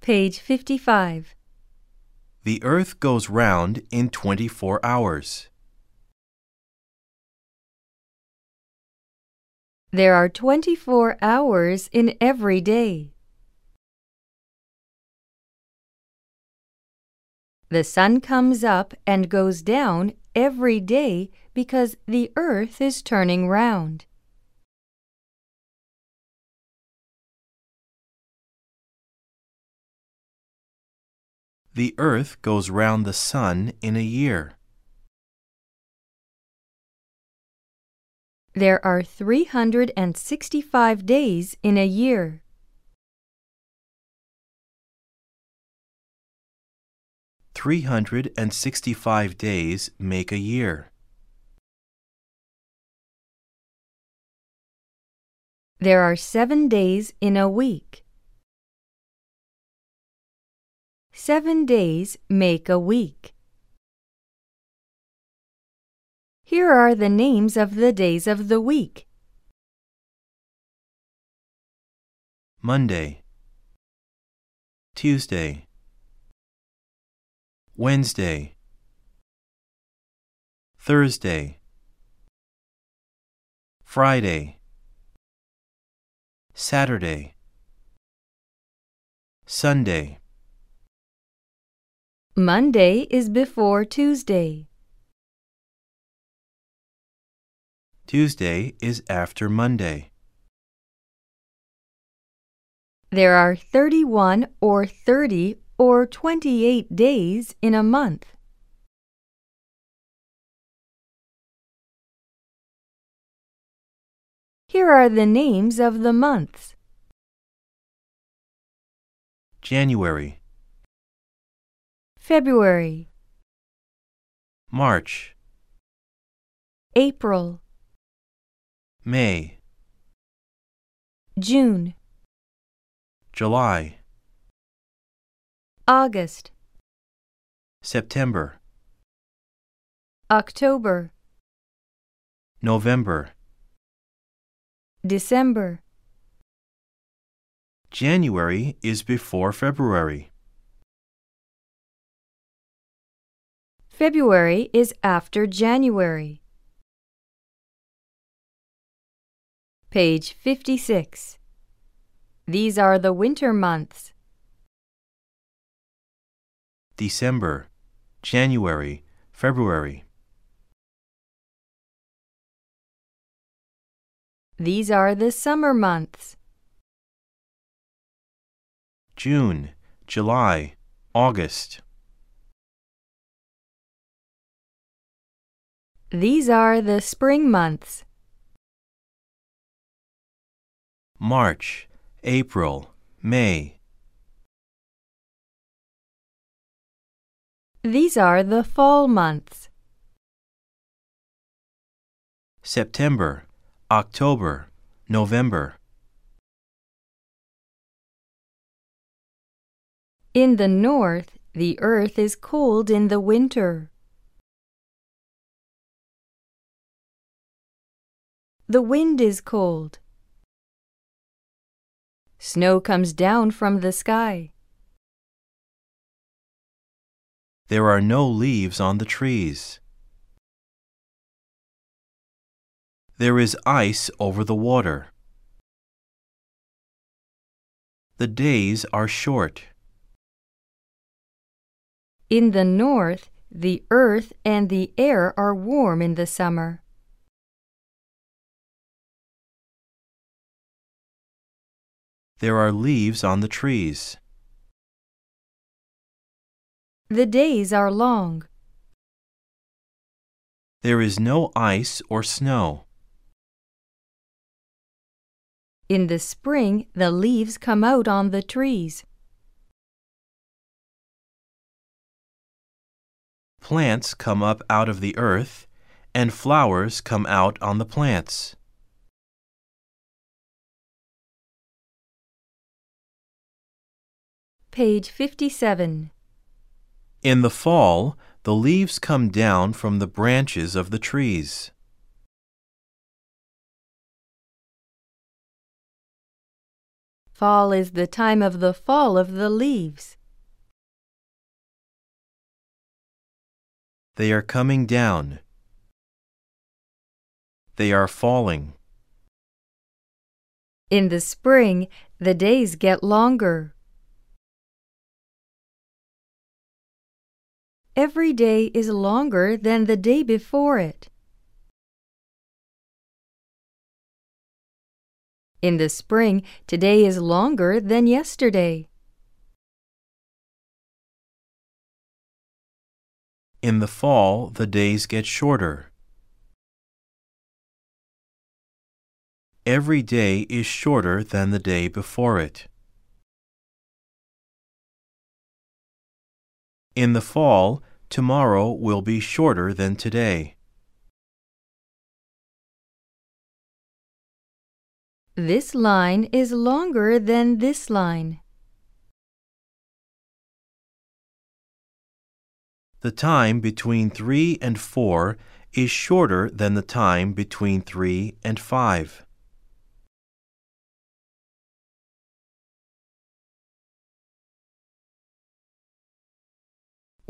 Page 55. The earth goes round in 24 hours. There are 24 hours in every day. The sun comes up and goes down every day because the earth is turning round. The earth goes round the sun in a year. There are 365 days in a year. Three hundred and sixty-five days make a year. There are seven days in a week. Seven days make a week. Here are the names of the days of the week. Monday, Tuesday, Wednesday, Thursday, Friday, Saturday, Sunday. Monday is before Tuesday. Tuesday is after Monday. There are 31 or 30 or 28 days in a month. Here are the names of the months. January, February, March, April, May, June, July, August, September, October, November. December. January is before February. February is after January. Page 56. These are the winter months. December, January, February. These are the summer months. June, July, August. These are the spring months. March, April, May. These are the fall months. September, October, November. In the north, the earth is cold in the winter. The wind is cold. Snow comes down from the sky. There are no leaves on the trees. There is ice over the water. The days are short. In the north, the earth and the air are warm in the summer. There are leaves on the trees. The days are long. There is no ice or snow. In the spring, the leaves come out on the trees. Plants come up out of the earth, and flowers come out on the plants. Page 57. In the fall, the leaves come down from the branches of the trees. Fall is the time of the fall of the leaves. They are coming down. They are falling. In the spring, the days get longer. Every day is longer than the day before it. In the spring, today is longer than yesterday. In the fall, the days get shorter. Every day is shorter than the day before it. In the fall, tomorrow will be shorter than today. This line is longer than this line. The time between 3 and 4 is shorter than the time between 3 and 5.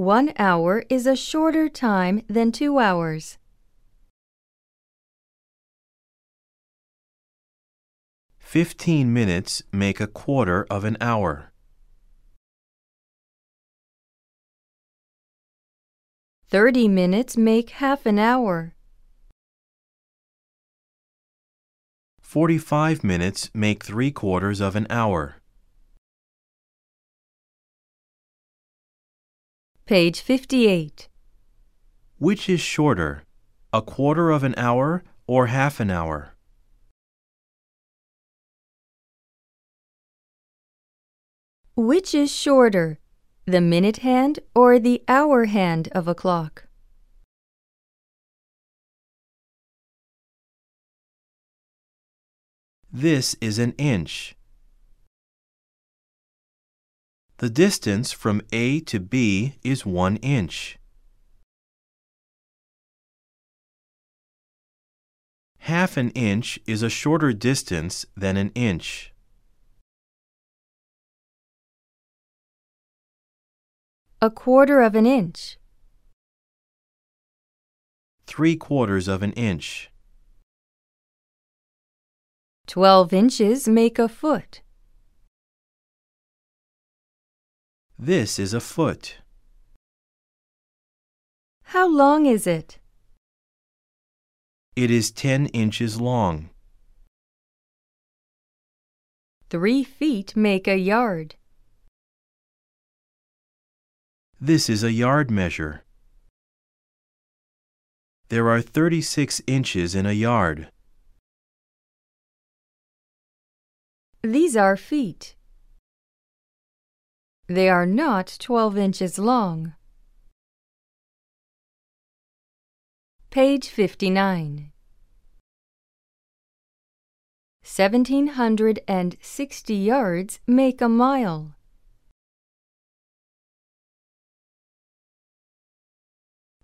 One hour is a shorter time than two hours. Fifteen minutes make a quarter of an hour. Thirty minutes make half an hour. Forty-five minutes make three quarters of an hour. Page 58. Which is shorter, a quarter of an hour or half an hour? Which is shorter, the minute hand or the hour hand of a clock? This is an inch. The distance from A to B is one inch. Half an inch is a shorter distance than an inch. A quarter of an inch. Three quarters of an inch. Twelve inches make a foot. This is a foot. How long is it? It is 10 inches long. Three feet make a yard. This is a yard measure. There are 36 inches in a yard. These are feet. They are not 12 inches long. Page 59. 1760 yards make a mile.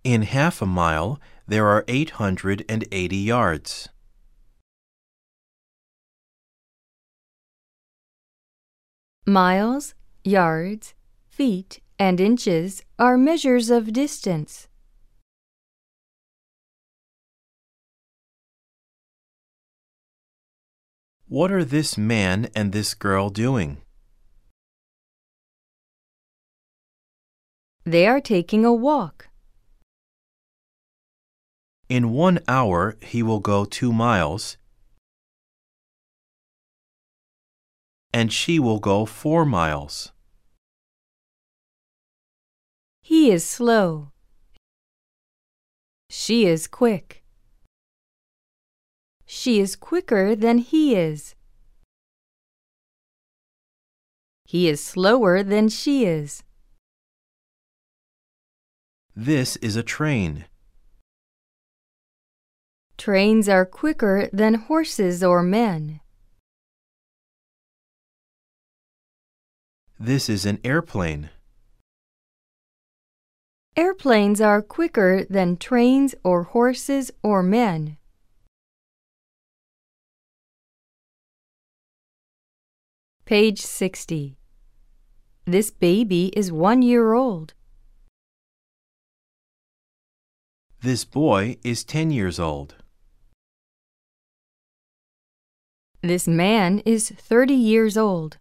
In half a mile, there are 880 yards. Miles, yards, feet, and inches are measures of distance. What are this man and this girl doing? They are taking a walk. In one hour, he will go two miles, and she will go four miles. He is slow. She is quick. She is quicker than he is. He is slower than she is. This is a train. Trains are quicker than horses or men. This is an airplane. Airplanes are quicker than trains or horses or men. Page 60. This baby is one year old. This boy is 10 years old. This man is 30 years old.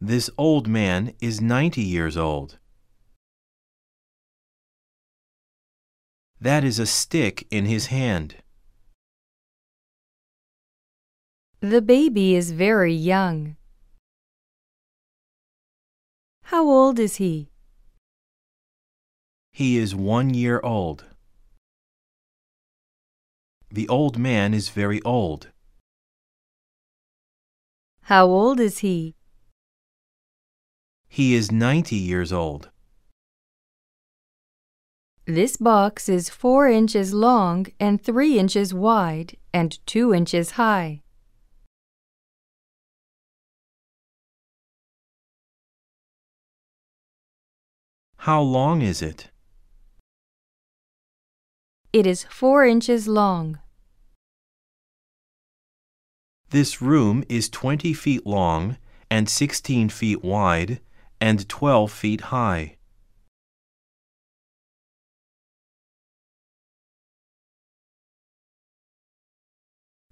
This old man is 90 years old. That is a stick in his hand. The baby is very young. How old is he? He is one year old. The old man is very old. How old is he? He is 90 years old. This box is 4 inches long and 3 inches wide and 2 inches high. How long is it? It is 4 inches long. This room is 20 feet long and 16 feet wide and 12 feet high.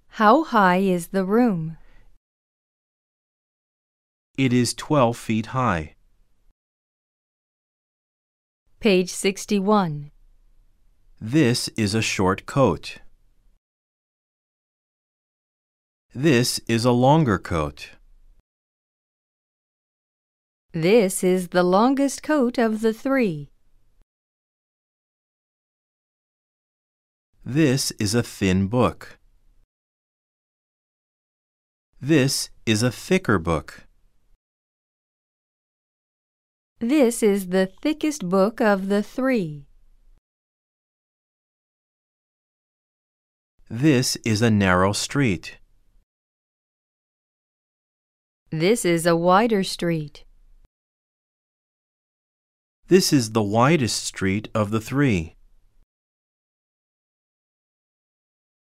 How high is the room? It is 12 feet high. Page 61. This is a short coat. This is a longer coat. This is the longest coat of the three. This is a thin book. This is a thicker book. This is the thickest book of the three. This is a narrow street. This is a wider street. This is the widest street of the three.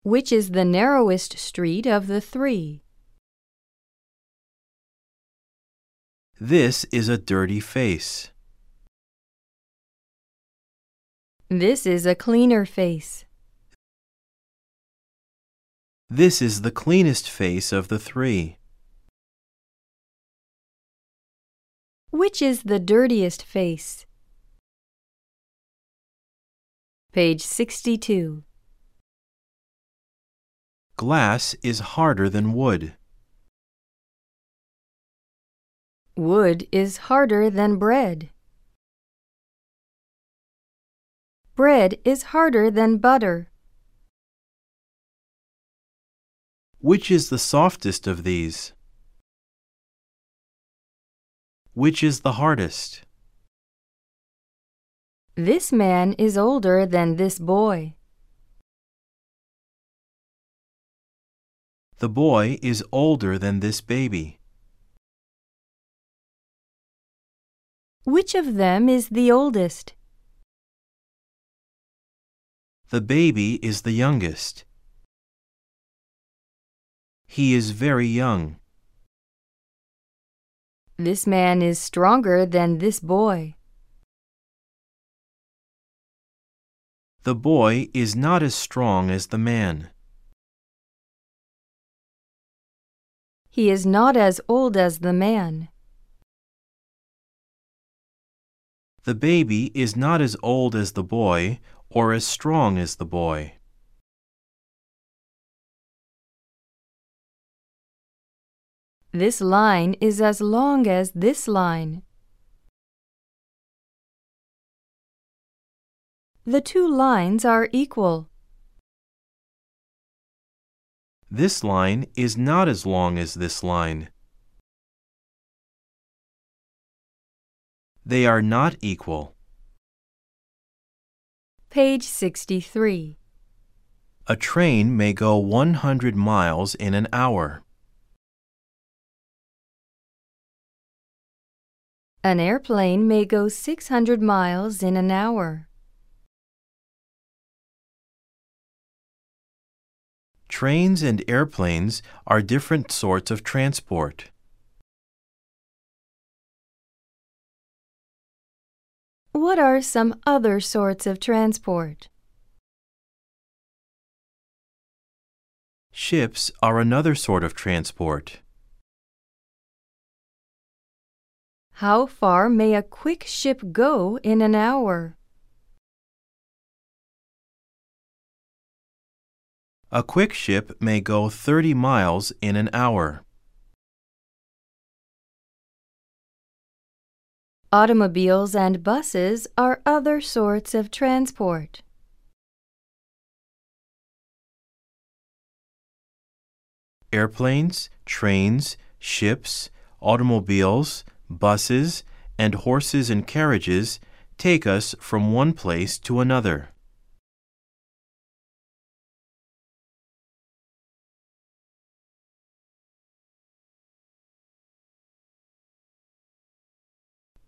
Which is the narrowest street of the three? This is a dirty face. This is a cleaner face. This is the cleanest face of the three. Which is the dirtiest face? Page 62. Glass is harder than wood. Wood is harder than bread. Bread is harder than butter. Which is the softest of these? Which is the hardest? This man is older than this boy. The boy is older than this baby. Which of them is the oldest? The baby is the youngest. He is very young. This man is stronger than this boy. The boy is not as strong as the man. He is not as old as the man. The baby is not as old as the boy or as strong as the boy. This line is as long as this line. The two lines are equal. This line is not as long as this line. They are not equal. Page 63. A train may go 100 miles in an hour. An airplane may go 600 miles in an hour. Trains and airplanes are different sorts of transport. What are some other sorts of transport? Ships are another sort of transport. How far may a quick ship go in an hour? A quick ship may go 30 miles in an hour. Automobiles and buses are other sorts of transport. Airplanes, trains, ships, automobiles, buses, and horses and carriages take us from one place to another.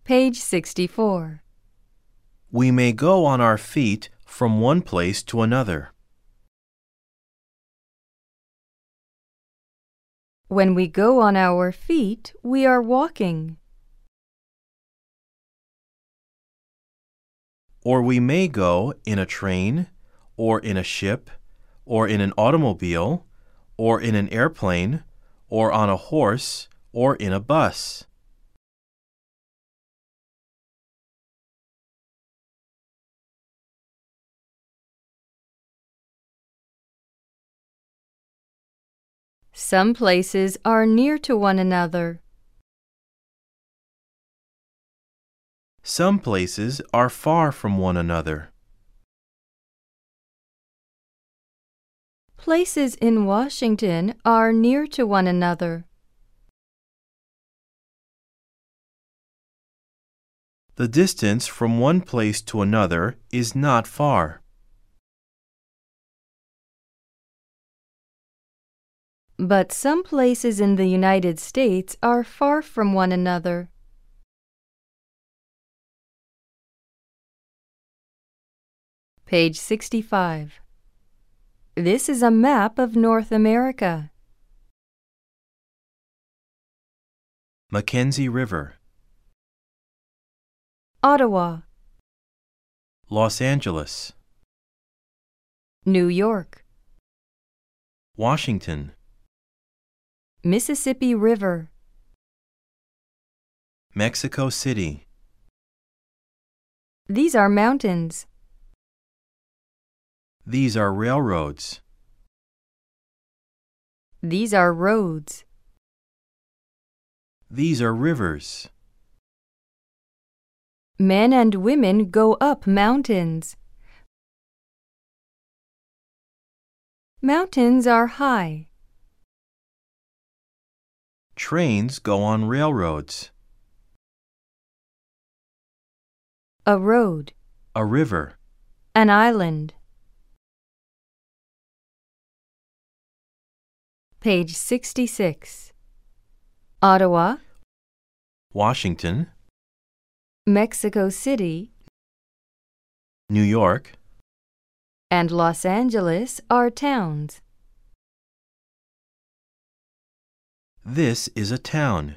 Page 64. We may go on our feet from one place to another. When we go on our feet, we are walking. Or we may go in a train, or in a ship, or in an automobile, or in an airplane, or on a horse, or in a bus. Some places are near to one another. Some places are far from one another. Places in Washington are near to one another. The distance from one place to another is not far. But some places in the United States are far from one another. Page 65. This is a map of North America. Mackenzie River, Ottawa, Los Angeles, New York, Washington, Mississippi River, Mexico City, These are mountains. These are railroads. These are roads. These are rivers. Men and women go up mountains. Mountains are high. Trains go on railroads. A road, A river. an island. Page 66. Ottawa, Washington, Mexico City, New York, and Los Angeles are towns. this is a town.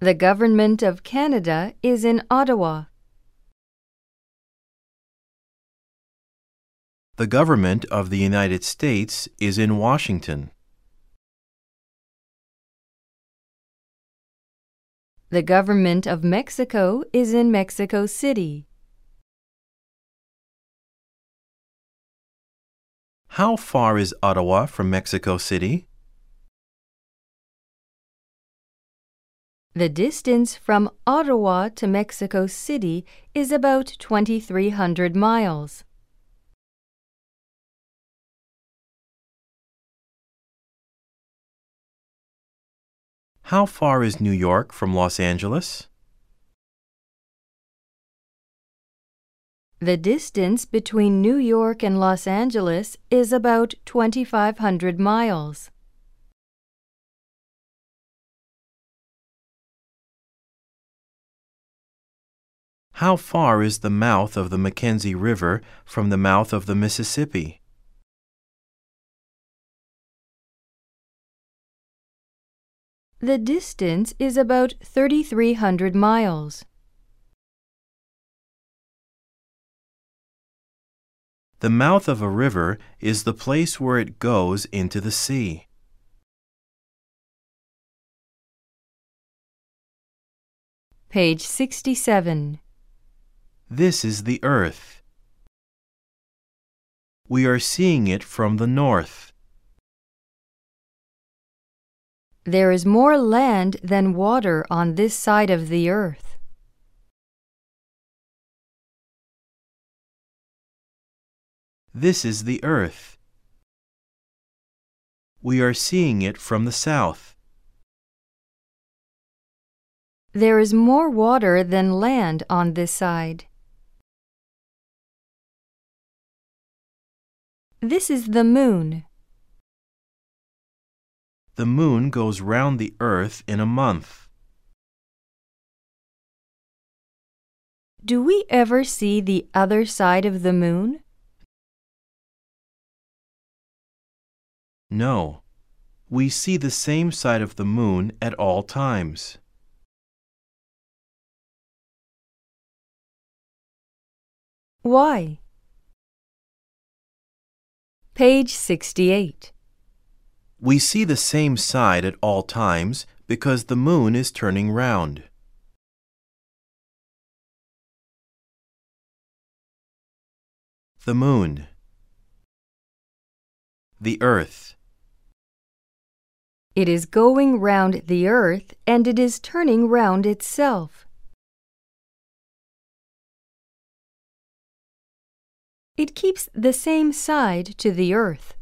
The government of Canada is in Ottawa. The government of the United States is in Washington. The government of Mexico is in Mexico City. How far is Ottawa from Mexico City? The distance from Ottawa to Mexico City is about 2,300 miles. How far is New York from Los Angeles? The distance between New York and Los Angeles is about 2,500 miles. How far is the mouth of the Mackenzie River from the mouth of the Mississippi? The distance is about 3,300 miles. The mouth of a river is the place where it goes into the sea. Page 67. This is the earth. We are seeing it from the north. There is more land than water on this side of the earth. This is the earth. We are seeing it from the south. There is more water than land on this side. This is the moon. The moon goes round the earth in a month. Do we ever see the other side of the moon? No. We see the same side of the moon at all times. Why? Page 68. We see the same side at all times because the moon is turning round. The moon. The earth. It is going round the earth and it is turning round itself. It keeps the same side to the earth.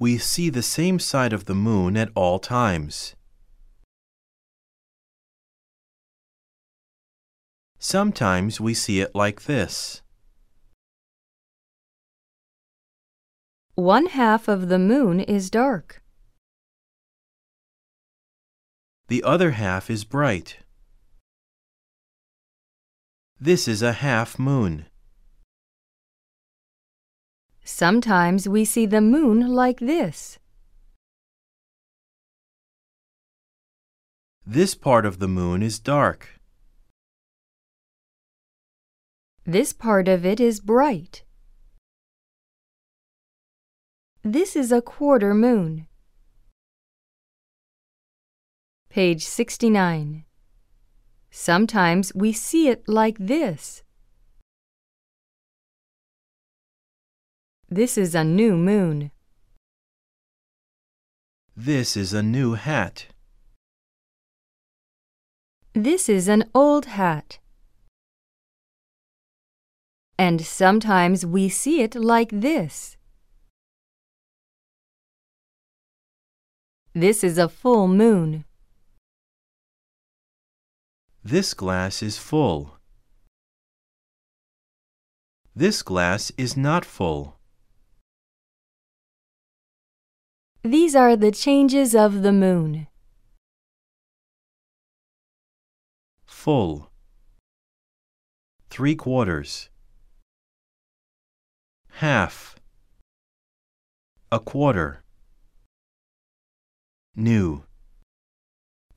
We see the same side of the moon at all times. Sometimes we see it like this. One half of the moon is dark. The other half is bright. This is a half moon. Sometimes we see the moon like this. This part of the moon is dark. This part of it is bright. This is a quarter moon. Page 69. Sometimes we see it like this. This is a new moon. This is a new hat. This is an old hat. And sometimes we see it like this. This is a full moon. This glass is full. This glass is not full. These are the changes of the moon. Full. Three quarters. Half. A quarter. New.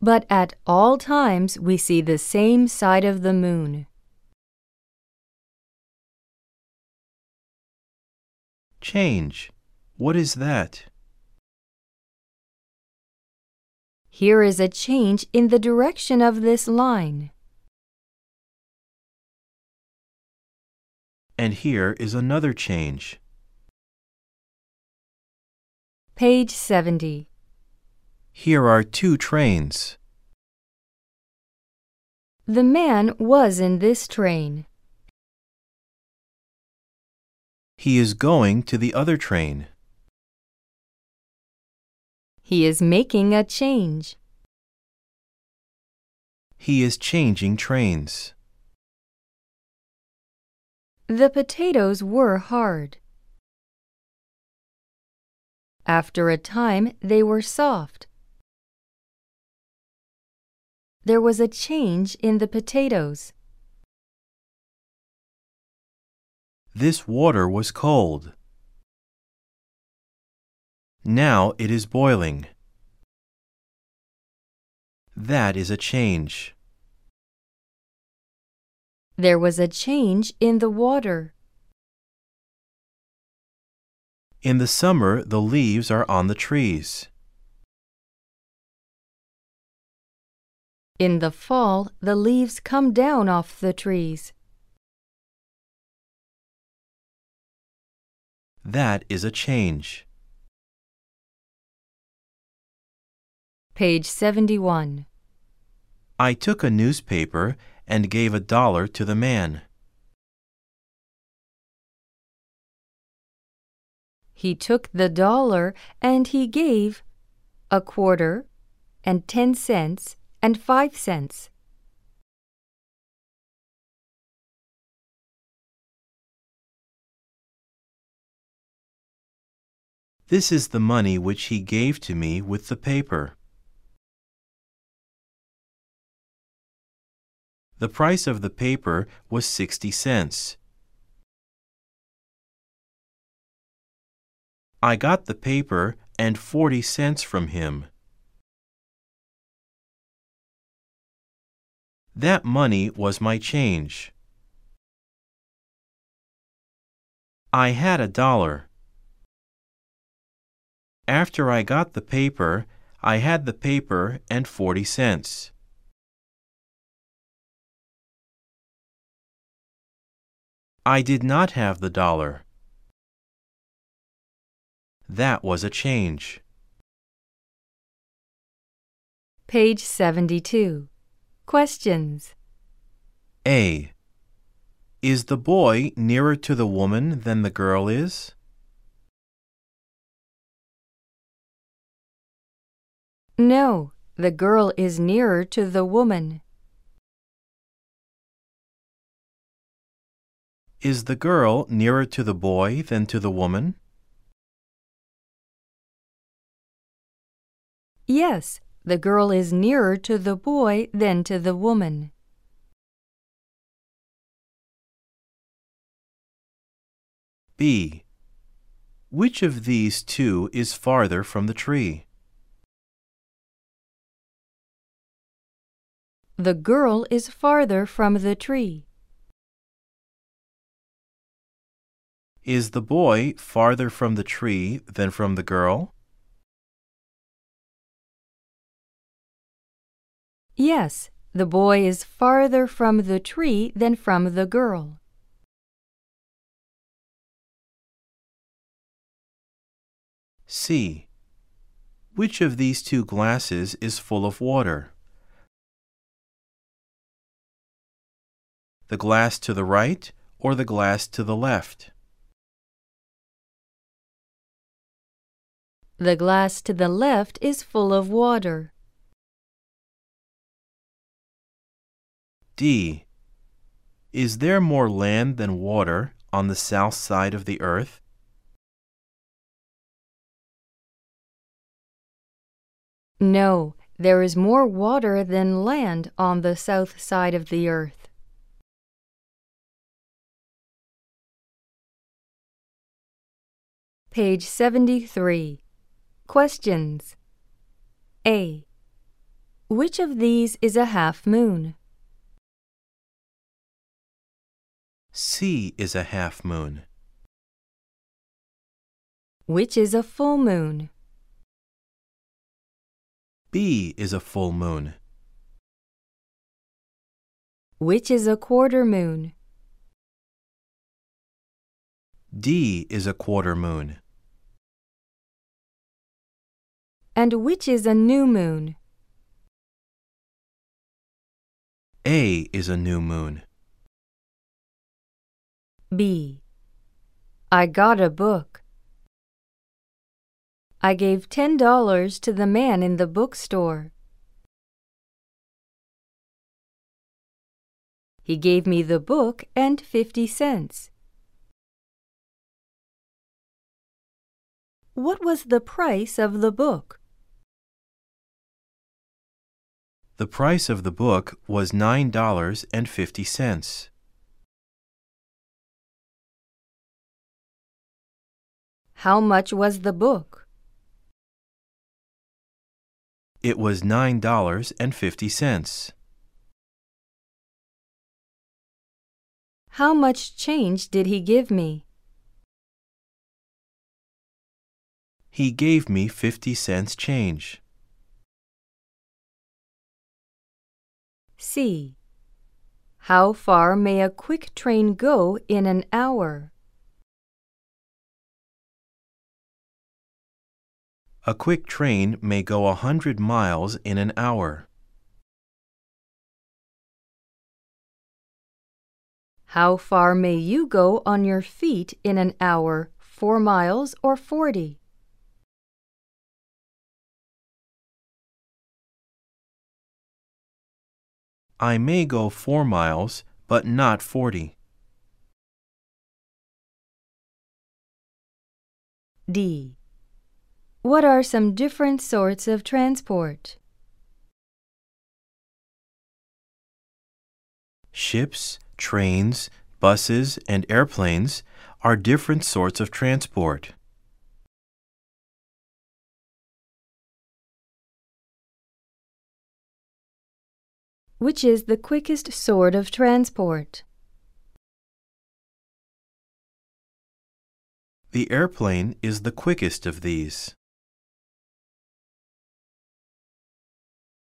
But at all times we see the same side of the moon. Change. What is that? Here is a change in the direction of this line. And here is another change. Page 70. Here are two trains. The man was in this train. He is going to the other train. He is making a change. He is changing trains. The potatoes were hard. After a time, they were soft. There was a change in the potatoes. This water was cold. Now it is boiling. That is a change. There was a change in the water. In the summer, the leaves are on the trees. In the fall, the leaves come down off the trees. That is a change. Page 71. I took a newspaper and gave a dollar to the man. He took the dollar and he gave a quarter and ten cents and five cents. This is the money which he gave to me with the paper. The price of the paper was 60 cents. I got the paper and 40 cents from him. That money was my change. I had a dollar. After I got the paper, I had the paper and 40 cents. I did not have the dollar. That was a change. Page 72. Questions. A. Is the boy nearer to the woman than the girl is? No, the girl is nearer to the woman. Is the girl nearer to the boy than to the woman? Yes, the girl is nearer to the boy than to the woman. B. Which of these two is farther from the tree? The girl is farther from the tree. Is the boy farther from the tree than from the girl? Yes, the boy is farther from the tree than from the girl. C. Which of these two glasses is full of water? The glass to the right or the glass to the left? The glass to the left is full of water. D. Is there more land than water on the south side of the earth? No, there is more water than land on the south side of the earth. Page 73. Questions. A. Which of these is a half moon? C is a half moon. Which is a full moon? B is a full moon. Which is a quarter moon? D is a quarter moon. And which is a new moon? A is a new moon. B. I got a book. I gave ten dollars to the man in the bookstore. He gave me the book and fifty cents. What was the price of the book? The price of the book was $9.50. How much was the book? It was $9.50. How much change did he give me? He gave me 50 cents change. C. How far may a quick train go in an hour? A quick train may go a hundred miles in an hour. How far may you go on your feet in an hour? Four miles or forty? I may go four miles, but not forty. D. What are some different sorts of transport? Ships, trains, buses, and airplanes are different sorts of transport. Which is the quickest sort of transport? The airplane is the quickest of these.